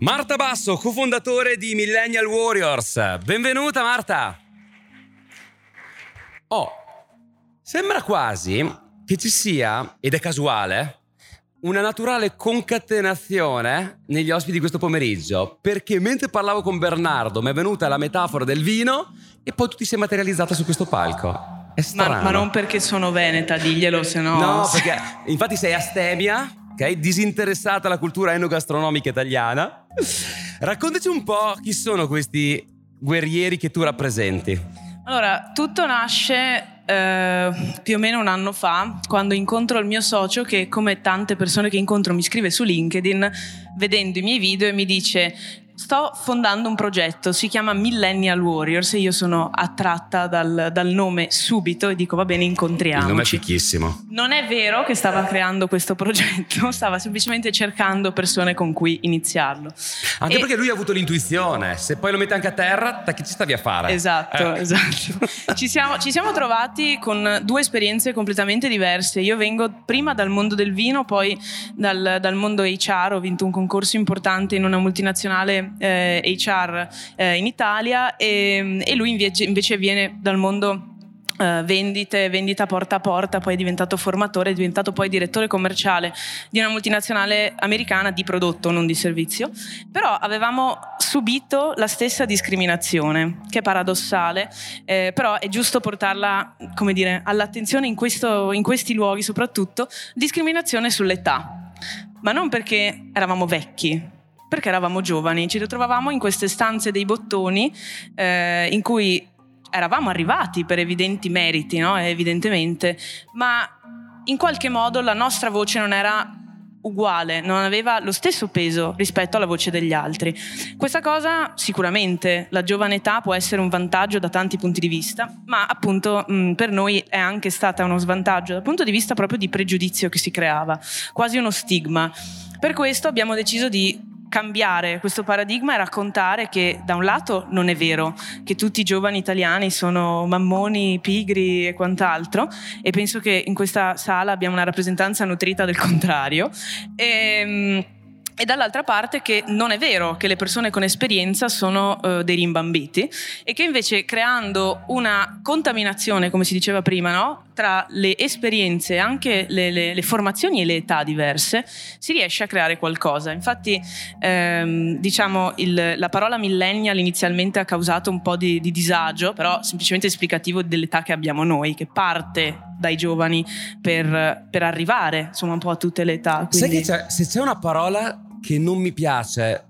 Marta Basso, cofondatore di Millennial Warriors. Benvenuta Marta. Oh, sembra quasi che ci sia, ed è casuale, una naturale concatenazione negli ospiti di questo pomeriggio, perché mentre parlavo con Bernardo mi è venuta la metafora del vino e poi tu ti sei materializzata su questo palco. È ma, ma, non perché sono veneta, diglielo, se no... No, perché infatti sei astemia, ok? Disinteressata alla cultura enogastronomica italiana. Raccontaci un po' chi sono questi guerrieri che tu rappresenti. Allora, tutto nasce eh, più o meno un anno fa, quando incontro il mio socio che, come tante persone che incontro, mi scrive su LinkedIn vedendo i miei video e mi dice Sto fondando un progetto, si chiama Millennial Warriors e io sono attratta dal, dal, nome subito e dico va bene incontriamoci. Il nome è fichissimo. Non è vero che stava creando questo progetto, stava semplicemente cercando persone con cui iniziarlo. Anche e... perché lui ha avuto l'intuizione, se poi lo mette anche a terra, da che ci stavi a fare? Esatto, eh. esatto. ci, siamo, ci siamo trovati con due esperienze completamente diverse. Io vengo prima dal mondo del vino, poi dal, dal mondo HR, ho vinto un concorso importante in una multinazionale eh, HR eh, in Italia e, e lui invece, invece viene dal mondo Uh, vendite, vendita porta a porta, poi è diventato formatore, è diventato poi direttore commerciale di una multinazionale americana di prodotto, non di servizio. Però avevamo subito la stessa discriminazione, che è paradossale, eh, però è giusto portarla, come dire, all'attenzione in, questo, in questi luoghi soprattutto, discriminazione sull'età. Ma non perché eravamo vecchi, perché eravamo giovani, ci ritrovavamo in queste stanze dei bottoni eh, in cui eravamo arrivati per evidenti meriti, no? evidentemente, ma in qualche modo la nostra voce non era uguale, non aveva lo stesso peso rispetto alla voce degli altri. Questa cosa sicuramente la giovane età può essere un vantaggio da tanti punti di vista, ma appunto mh, per noi è anche stata uno svantaggio dal punto di vista proprio di pregiudizio che si creava, quasi uno stigma. Per questo abbiamo deciso di cambiare questo paradigma e raccontare che da un lato non è vero che tutti i giovani italiani sono mammoni, pigri e quant'altro e penso che in questa sala abbiamo una rappresentanza nutrita del contrario. E, ehm, e dall'altra parte che non è vero che le persone con esperienza sono uh, dei rimbambiti e che invece creando una contaminazione, come si diceva prima, no? tra le esperienze, anche le, le, le, formazioni e le età diverse, si riesce a creare qualcosa. Infatti, ehm, diciamo, il, la parola millennial inizialmente ha causato un po' di, di disagio, però semplicemente esplicativo dell'età che abbiamo noi, che parte dai giovani per, per arrivare insomma un po' a tutte le età. Quindi... Sai che c'è, se c'è una parola che non mi piace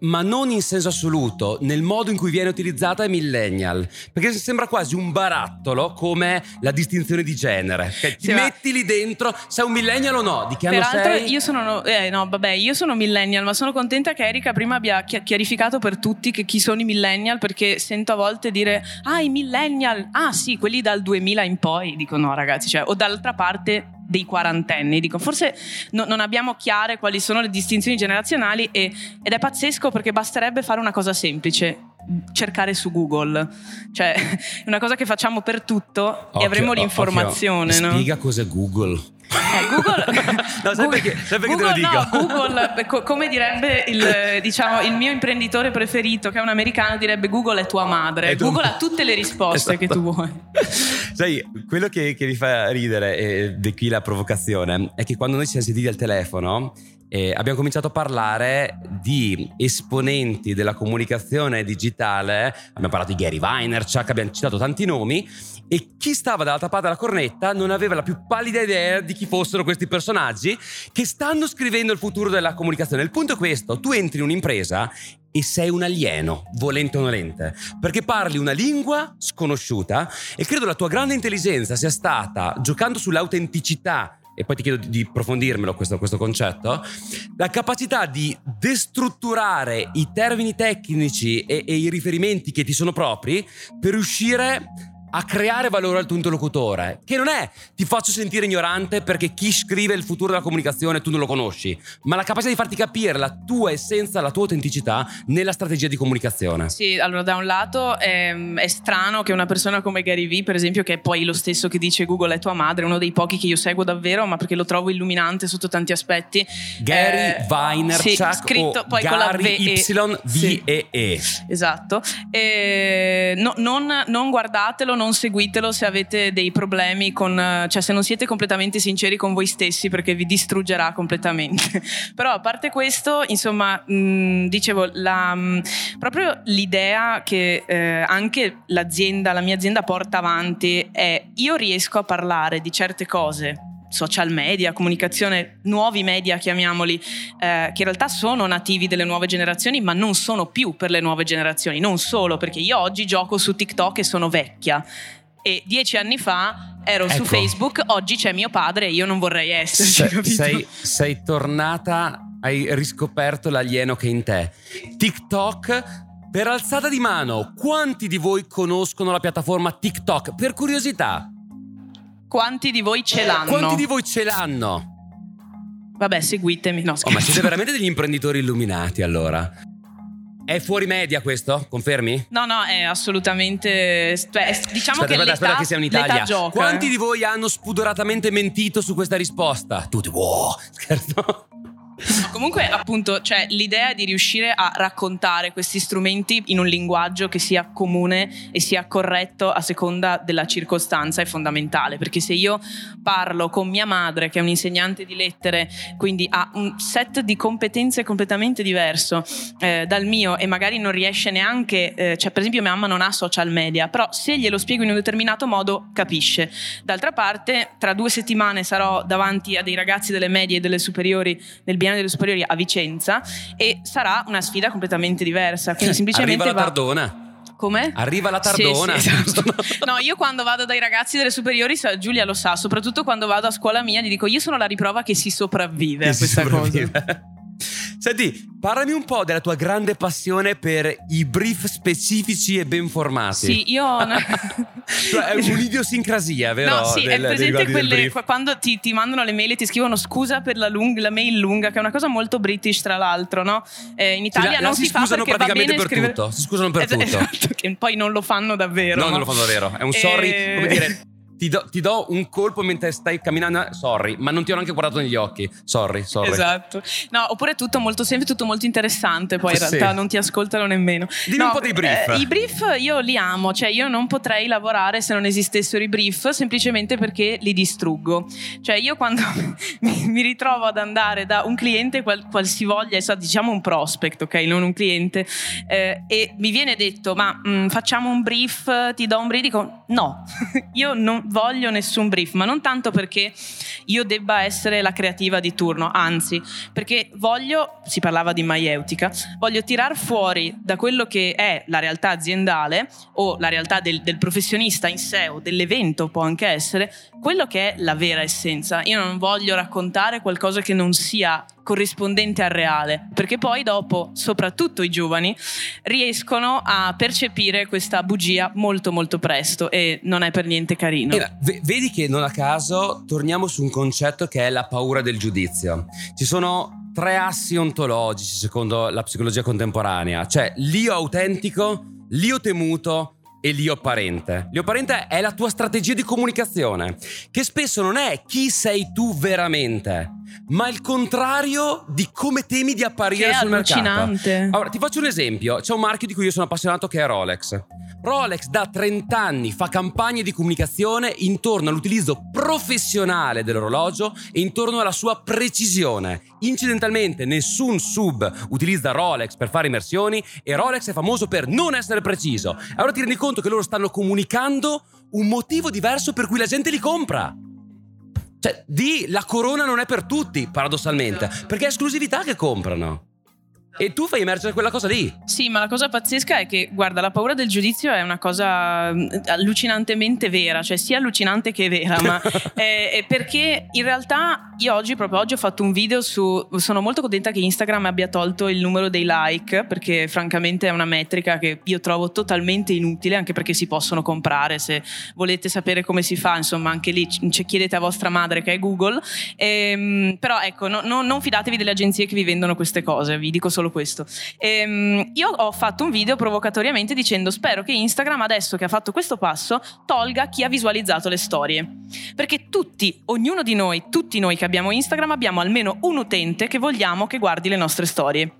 ma non in senso assoluto, nel modo in cui viene utilizzata è millennial, perché sembra quasi un barattolo come la distinzione di genere. Ti sì, metti lì dentro, sei un millennial o no? Di che anno Peraltro sei? io sono, eh, no, vabbè, io sono millennial, ma sono contenta che Erika prima abbia chiarificato per tutti che chi sono i millennial, perché sento a volte dire, ah, i millennial, ah sì, quelli dal 2000 in poi, dico no ragazzi, cioè, o dall'altra parte dei quarantenni. Dico, forse no, non abbiamo chiare quali sono le distinzioni generazionali e, ed è pazzesco perché basterebbe fare una cosa semplice, cercare su Google. Cioè, è una cosa che facciamo per tutto occhio, e avremo l'informazione. Occhio. No? Spiega cos'è Google. Eh, Google, no, sai perché, sai perché Google, te lo dico? No, Google, co- come direbbe il, diciamo, il, mio imprenditore preferito, che è un americano, direbbe Google è tua madre. È Google ha tutte le risposte esatto. che tu vuoi. Sai, quello che, che mi fa ridere, e di qui la provocazione, è che quando noi ci siamo sentiti al telefono, eh, abbiamo cominciato a parlare di esponenti della comunicazione digitale, abbiamo parlato di Gary Vaynerchuk, abbiamo citato tanti nomi. E chi stava dall'altra parte della cornetta non aveva la più pallida idea di chi fossero questi personaggi che stanno scrivendo il futuro della comunicazione. Il punto è questo, tu entri in un'impresa e sei un alieno, volente o nolente, perché parli una lingua sconosciuta e credo la tua grande intelligenza sia stata, giocando sull'autenticità e poi ti chiedo di approfondirmelo questo, questo, concetto, la capacità di destrutturare i termini tecnici e, e, i riferimenti che ti sono propri per riuscire a creare valore al tuo interlocutore, che non è ti faccio sentire ignorante perché chi scrive il futuro della comunicazione tu non lo conosci, ma la capacità di farti capire la tua essenza, la tua autenticità nella strategia di comunicazione. Sì, allora da un lato è, è strano che una persona come Gary Vee, per esempio, che è poi lo stesso che dice Google è tua madre, uno dei pochi che io seguo davvero, ma perché lo trovo illuminante sotto tanti aspetti. Gary eh, Vaynerchuk sì, scritto poi Gary con la V Y V E E. Esatto. E, no, non, non guardatelo, non seguitelo se avete dei problemi con, cioè se non siete completamente sinceri con voi stessi perché vi distruggerà completamente. Però a parte questo, insomma, mh, dicevo, la, mh, proprio l'idea che eh, anche l'azienda, la mia azienda porta avanti è io riesco a parlare di certe cose social media, comunicazione, nuovi media chiamiamoli, eh, che in realtà sono nativi delle nuove generazioni, ma non sono più per le nuove generazioni. Non solo, perché io oggi gioco su TikTok e sono vecchia. E dieci anni fa ero ecco. su Facebook, oggi c'è mio padre e io non vorrei esserci. Se, sei, sei tornata, hai riscoperto l'alieno che è in te. TikTok per alzata di mano, quanti di voi conoscono la piattaforma TikTok? Per curiosità. Quanti di voi ce l'hanno? Quanti di voi ce l'hanno? Vabbè, seguitemi. No, oh, ma siete veramente degli imprenditori illuminati allora. È fuori media questo? Confermi? No, no, è assolutamente. Cioè, diciamo aspetta, che. Aspetta, aspetta, che siamo in Italia. Gioca, Quanti eh? di voi hanno spudoratamente mentito su questa risposta? Tutti, wow, scherzo. Comunque, appunto, cioè, l'idea di riuscire a raccontare questi strumenti in un linguaggio che sia comune e sia corretto a seconda della circostanza è fondamentale. Perché se io parlo con mia madre, che è un'insegnante di lettere, quindi ha un set di competenze completamente diverso eh, dal mio e magari non riesce neanche, eh, cioè, per esempio, mia mamma non ha social media, però se glielo spiego in un determinato modo capisce. D'altra parte, tra due settimane sarò davanti a dei ragazzi delle medie e delle superiori nel biennale delle superiori a Vicenza e sarà una sfida completamente diversa. Quindi semplicemente Arriva la tardona. Come? Arriva la tardona. Sì, sì, esatto. no, io quando vado dai ragazzi delle superiori, Giulia lo sa, soprattutto quando vado a scuola mia, gli dico io sono la riprova che si sopravvive che a questa sopravvive. cosa. Senti, parlami un po' della tua grande passione per i brief specifici e ben formati. Sì, io. cioè, è un'idiosincrasia, vero? No, sì, del, è presente quelle. Quando ti, ti, mandano le mail e ti scrivono scusa per la, lung- la, mail lunga, che è una cosa molto british, tra l'altro, no? Eh, in Italia sì, non si, si fa scusano praticamente per scrivere... tutto. Si scusano per esatto, tutto. Esatto, che poi non lo fanno davvero. No, no? non lo fanno davvero. È un sorry, e... come dire ti do, ti do, un colpo mentre stai camminando. Sorry, ma non ti ho neanche guardato negli occhi. Sorry, sorry. Esatto. No, oppure tutto molto semplice, tutto molto interessante. Poi in sì. realtà non ti ascoltano nemmeno. Dimmi no, un po' dei brief. Eh, I brief io li amo, cioè io non potrei lavorare se non esistessero i brief, semplicemente perché li distruggo. Cioè io quando mi ritrovo ad andare da un cliente, qual, qualsivoglia, diciamo un prospect, ok, non un cliente, eh, e mi viene detto, ma mh, mm, facciamo un brief, ti do un brief, dico no, io non voglio nessun brief, ma non tanto perché io debba essere la creativa di turno, anzi, perché voglio, si parlava di maieutica, voglio tirar fuori da quello che è la realtà aziendale o la realtà del, del professionista in sé o dell'evento può anche essere, quello che è la vera essenza. Io non voglio raccontare qualcosa che non sia corrispondente al reale, perché poi dopo, soprattutto i giovani, riescono a percepire questa bugia molto molto presto e non è per niente carino. Era, vedi che non a caso torniamo su un concetto che è la paura del giudizio. Ci sono tre assi ontologici secondo la psicologia contemporanea, cioè l'io autentico, l'io temuto e l'io apparente. L'io apparente è la tua strategia di comunicazione, che spesso non è chi sei tu veramente, ma il contrario di come temi di apparire che sul allucinante. mercato. Allora, ti faccio un esempio. C'è un marchio di cui io sono appassionato che è Rolex. Rolex da 30 anni fa campagne di comunicazione intorno all'utilizzo professionale dell'orologio e intorno alla sua precisione. Incidentalmente nessun sub utilizza Rolex per fare immersioni e Rolex è famoso per non essere preciso. Allora ti rendi conto che loro stanno comunicando un motivo diverso per cui la gente li compra. Cioè, di la corona non è per tutti, paradossalmente, perché è esclusività che comprano. E tu fai emergere quella cosa lì. Sì, ma la cosa pazzesca è che, guarda, la paura del giudizio è una cosa mm, allucinantemente vera, cioè sia allucinante che vera, ma è, è perché in realtà io oggi, proprio oggi, ho fatto un video su. Sono molto contenta che Instagram abbia tolto il numero dei like, perché francamente è una metrica che io trovo totalmente inutile, anche perché si possono comprare. Se volete sapere come si fa, insomma, anche lì c- chiedete a vostra madre che è Google. Ehm, però ecco, no, no, non fidatevi delle agenzie che vi vendono queste cose, vi dico solo questo. Ehm, io ho fatto un video provocatoriamente dicendo: Spero che Instagram, adesso che ha fatto questo passo, tolga chi ha visualizzato le storie. Perché tutti, ognuno di noi, tutti noi che abbiamo Instagram, abbiamo almeno un utente che vogliamo che guardi le nostre storie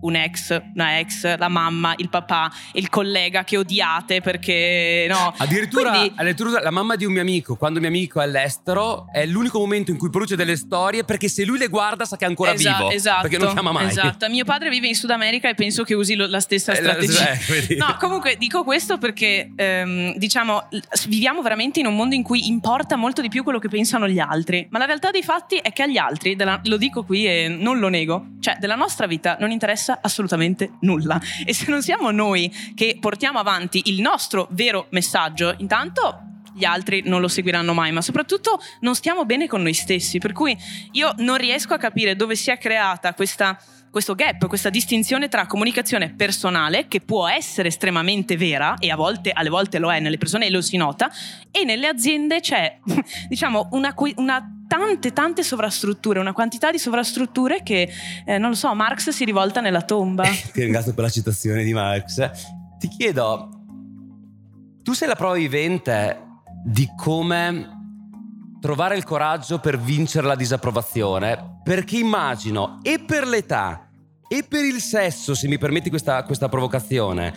un ex, una ex, la mamma, il papà, il collega che odiate perché no. Addirittura, Quindi, addirittura la mamma di un mio amico, quando mio amico è all'estero, è l'unico momento in cui produce delle storie perché se lui le guarda sa che è ancora Esa- vivo. esatto, perché non chiama mai. Esatto. Mio padre vive in Sud America e penso che usi lo- la stessa Eh, strategia. eh, no, comunque dico questo perché ehm, diciamo viviamo veramente in un mondo in cui importa molto di più quello che pensano gli altri. Ma la realtà dei fatti è che agli altri, della- lo dico qui e non lo nego, cioè della nostra vita non interessa assolutamente nulla. E se non siamo noi che portiamo avanti il nostro vero messaggio, intanto gli altri non lo seguiranno mai, ma soprattutto non stiamo bene con noi stessi. Per cui io non riesco a capire dove si è creata questa, questo gap, questa distinzione tra comunicazione personale, che può essere estremamente vera, e a volte, alle volte lo è nelle persone e lo si nota, e nelle aziende c'è, diciamo, una, una tante, tante sovrastrutture, una quantità di sovrastrutture che, eh, non lo so, Marx si rivolta nella tomba. Ti ringrazio per la citazione di Marx. Ti chiedo, tu sei la prova vivente di come trovare il coraggio per vincere la disapprovazione? Perché immagino, e per l'età, e per il sesso, se mi permetti questa, questa provocazione,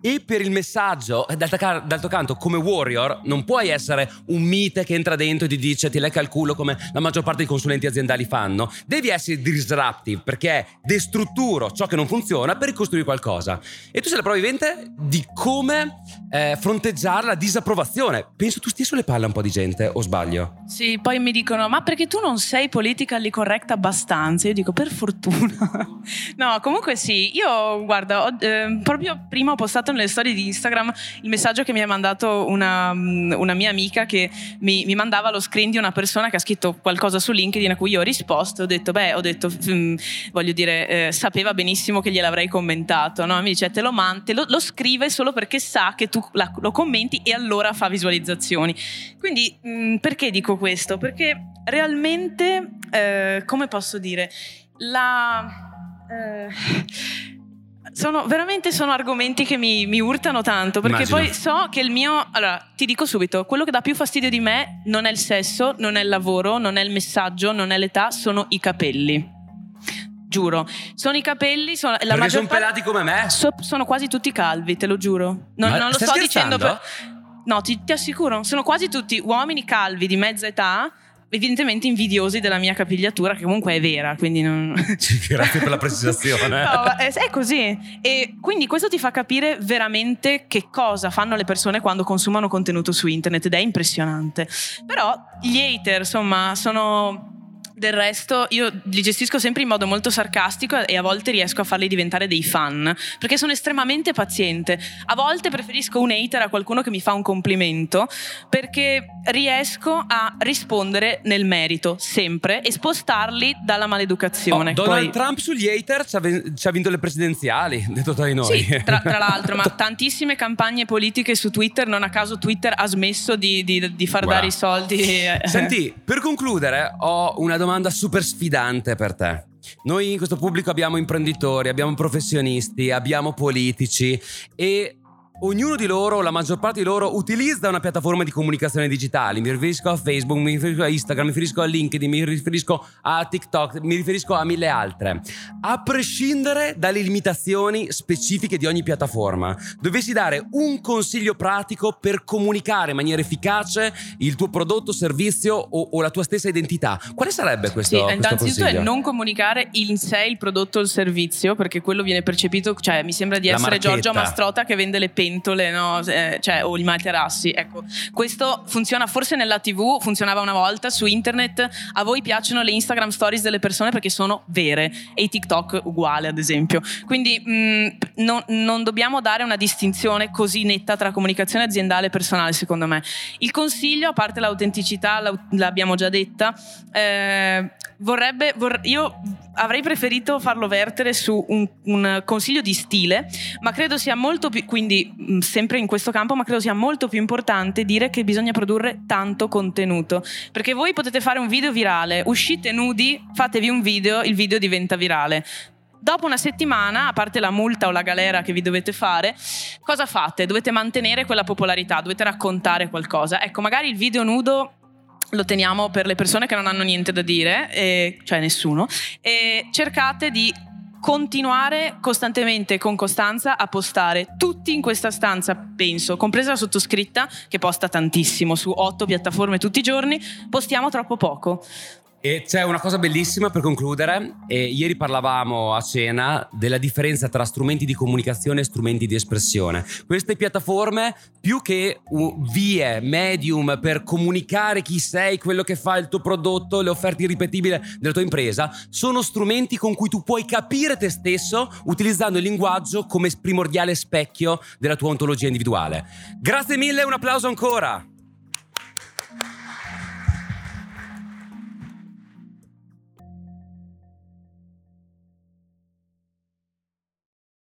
e per il messaggio, eh, d'altro, ca- d'altro canto, come warrior, non puoi essere un mite che entra dentro e ti dice, ti lecca il culo come la maggior parte dei consulenti aziendali fanno. Devi essere disruptive perché destrutturo ciò che non funziona per ricostruire qualcosa. E tu sei la prova vivente di come eh, fronteggiare la disapprovazione. Penso tu stia sulle palle un po' di gente, o sbaglio? Sì, poi mi dicono, ma perché tu non sei politically correct abbastanza? Io dico, per fortuna. no, comunque sì, io guarda, ho, eh, proprio prima ho postato nelle storie di Instagram il messaggio che mi ha mandato una, mm, una mia amica che mi, mi mandava lo screen di una persona che ha scritto qualcosa su LinkedIn a cui io ho risposto. Ho detto, beh, ho detto, mm, voglio dire, eh, sapeva benissimo che gliel'avrei commentato. No? Mi dice, te lo, man- lo, lo scrive solo perché sa che tu la- lo commenti e allora fa visualizzazioni. Quindi, mh, perché dico questo? Perché realmente, eh, come posso dire, la... eh, sono, veramente sono argomenti che mi, mi urtano tanto perché Immagino. poi so che il mio allora ti dico subito quello che dà più fastidio di me non è il sesso non è il lavoro non è il messaggio non è l'età sono i capelli giuro sono i capelli sono, la Perché sono parte- pelati come me? So- sono quasi tutti calvi, te lo giuro. Non, non lo sto scherzando? dicendo per. No, ti, ti assicuro, sono quasi tutti uomini calvi di mezza età, evidentemente invidiosi della mia capigliatura, che comunque è vera, quindi non. Grazie per la precisazione. No, è così. E quindi questo ti fa capire veramente che cosa fanno le persone quando consumano contenuto su internet ed è impressionante. Però gli hater, insomma, sono. Del resto, io li gestisco sempre in modo molto sarcastico e a volte riesco a farli diventare dei fan perché sono estremamente paziente. A volte preferisco un hater a qualcuno che mi fa un complimento perché riesco a rispondere nel merito sempre e spostarli dalla maleducazione. Oh, Donald Poi- Trump sugli hater ci ha, ven- ci ha vinto le presidenziali, detto tra di noi. Sì, tra, tra l'altro, ma tantissime campagne politiche su Twitter, non a caso Twitter ha smesso di, di- di far Guarda. dare i soldi. eh. Senti, per concludere, ho una domanda super sfidante per te. Noi in questo pubblico abbiamo imprenditori, abbiamo professionisti, abbiamo politici e ognuno di loro, la maggior parte di loro, utilizza una piattaforma di comunicazione digitale. Mi riferisco a Facebook, mi riferisco a Instagram, mi riferisco a LinkedIn, mi riferisco a TikTok, mi riferisco a mille altre. A prescindere dalle limitazioni specifiche di ogni piattaforma, dovessi dare un consiglio pratico per comunicare in maniera efficace il tuo prodotto, servizio o, o la tua stessa identità, quale sarebbe questo, Sì, questo innanzitutto è consiglio? non comunicare in sé il prodotto o il servizio, perché quello viene percepito, cioè mi sembra di essere. Giorgio Mastrota che vende le penne pentole, no? eh, cioè, o i materassi. Ecco, questo funziona forse nella TV, funzionava una volta, su internet. A voi piacciono le Instagram stories delle persone perché sono vere e i TikTok uguale, ad esempio. Quindi mh, mm, non, non dobbiamo dare una distinzione così netta tra comunicazione aziendale e personale, secondo me. Il consiglio, a parte l'autenticità, l'abbiamo già detta, eh, vorrebbe, vor- io avrei preferito farlo vertere su un, un, consiglio di stile, ma credo sia molto più, quindi mm, sempre in questo campo, ma credo sia molto più importante dire che bisogna produrre tanto contenuto, perché voi potete fare un video virale, uscite nudi, fatevi un video, il video diventa virale. Dopo una settimana, a parte la multa o la galera che vi dovete fare, cosa fate? Dovete mantenere quella popolarità, dovete raccontare qualcosa. Ecco, magari il video nudo lo teniamo per le persone che non hanno niente da dire, e, cioè nessuno, e cercate di continuare costantemente con costanza a postare tutti in questa stanza, penso, compresa la sottoscritta che posta tantissimo su otto piattaforme tutti i giorni, postiamo troppo poco. E c'è una cosa bellissima per concludere. E ieri parlavamo a cena della differenza tra strumenti di comunicazione e strumenti di espressione. Queste piattaforme, più che vie, medium per comunicare chi sei, quello che fa il tuo prodotto, le offerte irripetibili della tua impresa, sono strumenti con cui tu puoi capire te stesso utilizzando il linguaggio come primordiale specchio della tua ontologia individuale. Grazie mille, un applauso ancora.